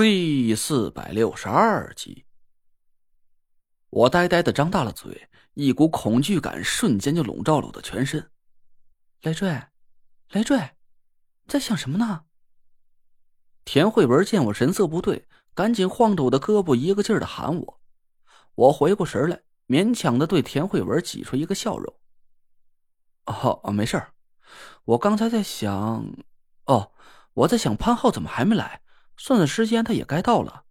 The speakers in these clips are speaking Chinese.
第四百六十二集，我呆呆的张大了嘴，一股恐惧感瞬间就笼罩了我的全身。累赘，累赘，在想什么呢？田慧文见我神色不对，赶紧晃着我的胳膊，一个劲儿的喊我。我回过神来，勉强的对田慧文挤出一个笑容。哦，没事，我刚才在想，哦，我在想潘浩怎么还没来。算算时间，他也该到了。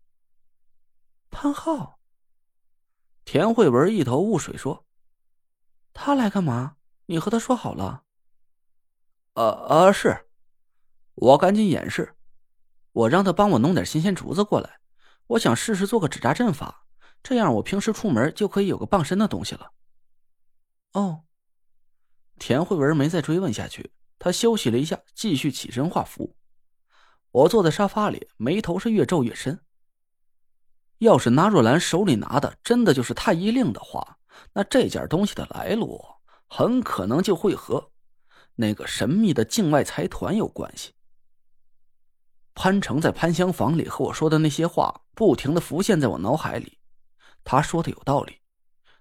潘浩，田慧文一头雾水说：“他来干嘛？你和他说好了？”“呃呃，是。”我赶紧掩饰，我让他帮我弄点新鲜竹子过来，我想试试做个纸扎阵法，这样我平时出门就可以有个傍身的东西了。哦，田慧文没再追问下去，他休息了一下，继续起身画符。我坐在沙发里，眉头是越皱越深。要是纳若兰手里拿的真的就是太医令的话，那这件东西的来路很可能就会和那个神秘的境外财团有关系。潘成在潘香房里和我说的那些话，不停的浮现在我脑海里。他说的有道理，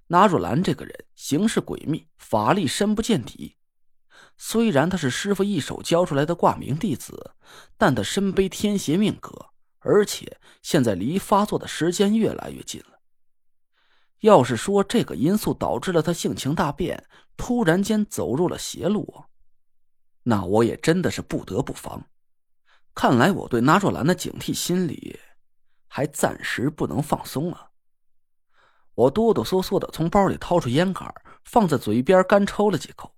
纳若兰这个人行事诡秘，法力深不见底。虽然他是师傅一手教出来的挂名弟子，但他身背天邪命格，而且现在离发作的时间越来越近了。要是说这个因素导致了他性情大变，突然间走入了邪路，那我也真的是不得不防。看来我对纳若兰的警惕心理还暂时不能放松啊！我哆哆嗦嗦的从包里掏出烟杆，放在嘴边干抽了几口。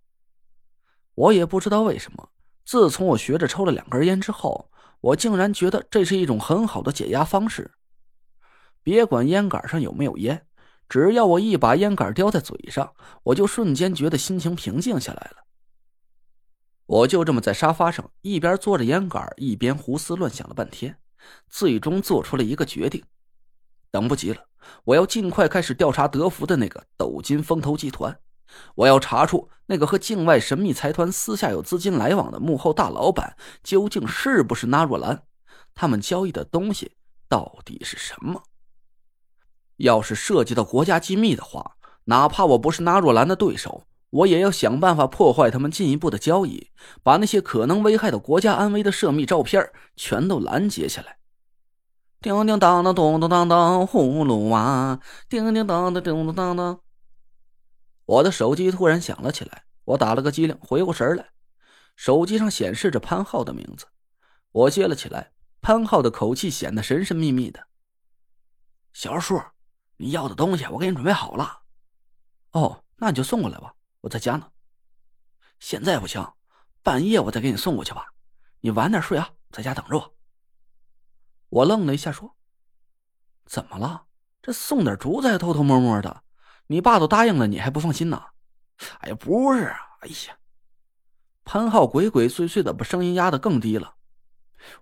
我也不知道为什么，自从我学着抽了两根烟之后，我竟然觉得这是一种很好的解压方式。别管烟杆上有没有烟，只要我一把烟杆叼在嘴上，我就瞬间觉得心情平静下来了。我就这么在沙发上一边嘬着烟杆，一边胡思乱想了半天，最终做出了一个决定：等不及了，我要尽快开始调查德福的那个斗金风投集团。我要查出那个和境外神秘财团私下有资金来往的幕后大老板究竟是不是纳若兰，他们交易的东西到底是什么？要是涉及到国家机密的话，哪怕我不是纳若兰的对手，我也要想办法破坏他们进一步的交易，把那些可能危害到国家安危的涉密照片全都拦截下来。叮叮当当，咚咚当当，葫芦娃，叮叮当当，咚咚当当。我的手机突然响了起来，我打了个激灵，回过神来，手机上显示着潘浩的名字。我接了起来，潘浩的口气显得神神秘秘的：“小树，你要的东西我给你准备好了。哦，那你就送过来吧，我在家呢。现在不行，半夜我再给你送过去吧。你晚点睡啊，在家等着我。”我愣了一下，说：“怎么了？这送点竹子还偷偷摸摸的？”你爸都答应了，你还不放心呢？哎呀，不是，哎呀，潘浩鬼鬼祟祟的把声音压得更低了。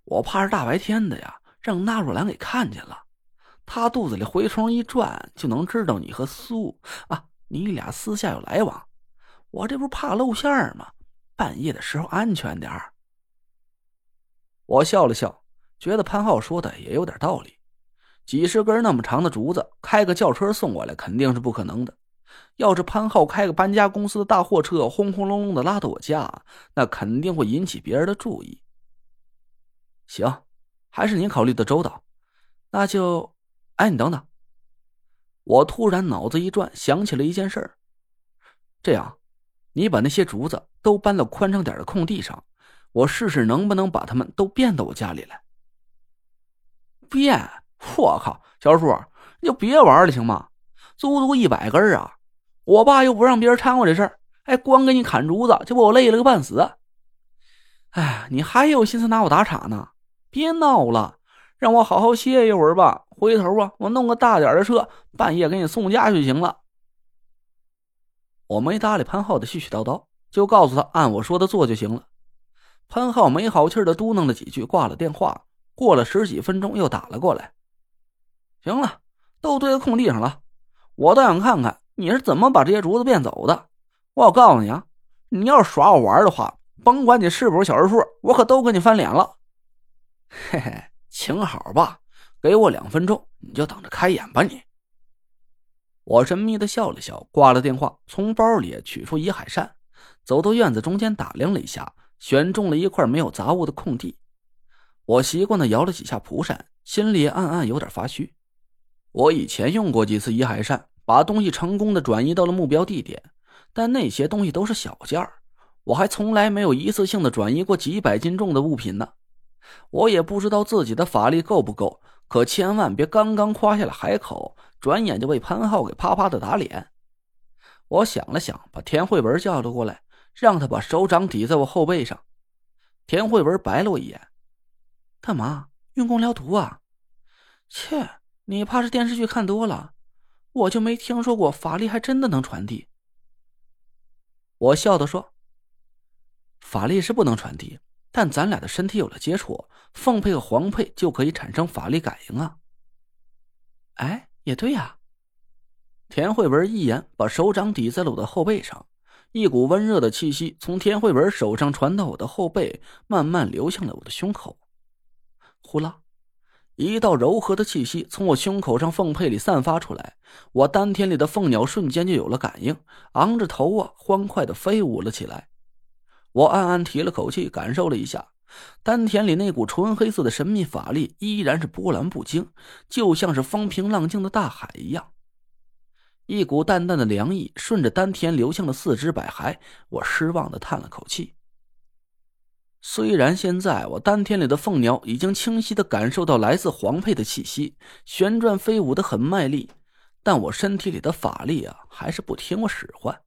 我怕是大白天的呀，让纳若兰给看见了，他肚子里蛔虫一转，就能知道你和苏啊，你俩私下有来往。我这不是怕露馅吗？半夜的时候安全点儿。我笑了笑，觉得潘浩说的也有点道理。几十根那么长的竹子，开个轿车送过来肯定是不可能的。要是潘浩开个搬家公司的大货车，轰轰隆隆的拉到我家，那肯定会引起别人的注意。行，还是你考虑的周到。那就，哎，你等等。我突然脑子一转，想起了一件事。这样，你把那些竹子都搬到宽敞点的空地上，我试试能不能把它们都变到我家里来。变？我靠，小叔，你就别玩了行吗？足足一百根啊！我爸又不让别人掺和这事儿，哎，光给你砍竹子就把我累了个半死。哎，你还有心思拿我打岔呢？别闹了，让我好好歇一会儿吧。回头啊，我弄个大点的车，半夜给你送家就行了。我没搭理潘浩的絮絮叨叨，就告诉他按我说的做就行了。潘浩没好气的嘟囔了几句，挂了电话。过了十几分钟，又打了过来。行了，都堆在空地上了，我倒想看看你是怎么把这些竹子变走的。我告诉你啊，你要是耍我玩的话，甭管你是不是小人数，我可都跟你翻脸了。嘿嘿，请好吧，给我两分钟，你就等着开眼吧你。我神秘的笑了笑，挂了电话，从包里取出一海扇，走到院子中间打量了一下，选中了一块没有杂物的空地。我习惯的摇了几下蒲扇，心里暗暗有点发虚。我以前用过几次移海扇，把东西成功的转移到了目标地点，但那些东西都是小件儿，我还从来没有一次性的转移过几百斤重的物品呢。我也不知道自己的法力够不够，可千万别刚刚夸下了海口。转眼就被潘浩给啪啪的打脸。我想了想，把田慧文叫了过来，让他把手掌抵在我后背上。田慧文白了我一眼：“干嘛？运功疗毒啊？切，你怕是电视剧看多了，我就没听说过法力还真的能传递。”我笑着说：“法力是不能传递，但咱俩的身体有了接触，凤佩和黄佩就可以产生法力感应啊。”哎。也对呀，田慧文一言，把手掌抵在了我的后背上，一股温热的气息从田慧文手上传到我的后背，慢慢流向了我的胸口。呼啦，一道柔和的气息从我胸口上凤佩里散发出来，我丹田里的凤鸟瞬间就有了感应，昂着头啊，欢快的飞舞了起来。我暗暗提了口气，感受了一下。丹田里那股纯黑色的神秘法力依然是波澜不惊，就像是风平浪静的大海一样。一股淡淡的凉意顺着丹田流向了四肢百骸，我失望的叹了口气。虽然现在我丹田里的凤鸟已经清晰的感受到来自黄佩的气息，旋转飞舞的很卖力，但我身体里的法力啊，还是不听我使唤。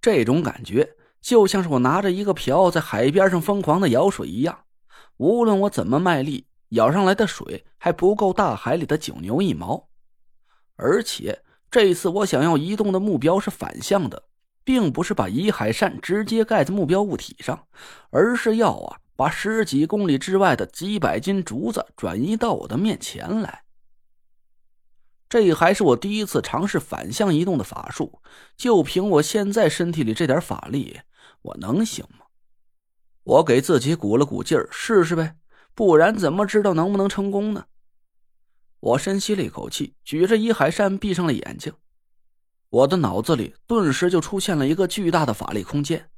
这种感觉。就像是我拿着一个瓢在海边上疯狂的舀水一样，无论我怎么卖力，舀上来的水还不够大海里的九牛一毛。而且这次我想要移动的目标是反向的，并不是把移海扇直接盖在目标物体上，而是要啊把十几公里之外的几百斤竹子转移到我的面前来。这还是我第一次尝试反向移动的法术，就凭我现在身体里这点法力。我能行吗？我给自己鼓了鼓劲儿，试试呗，不然怎么知道能不能成功呢？我深吸了一口气，举着伊海扇，闭上了眼睛。我的脑子里顿时就出现了一个巨大的法力空间。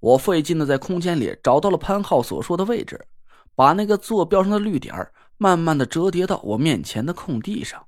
我费劲的在空间里找到了潘浩所说的位置，把那个坐标上的绿点慢慢的折叠到我面前的空地上。